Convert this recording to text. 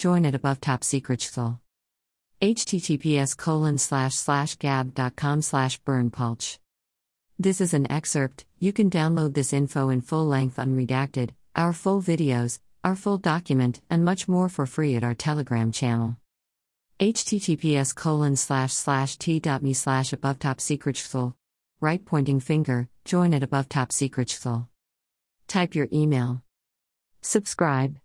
join at above top secret https colon slash slash gab.com slash berndpulch. This is an excerpt, you can download this info in full length unredacted, our full videos, our full document, and much more for free at our Telegram channel. https colon slash slash t.me slash above top secret right pointing finger, join at above top secret Type your email. Subscribe.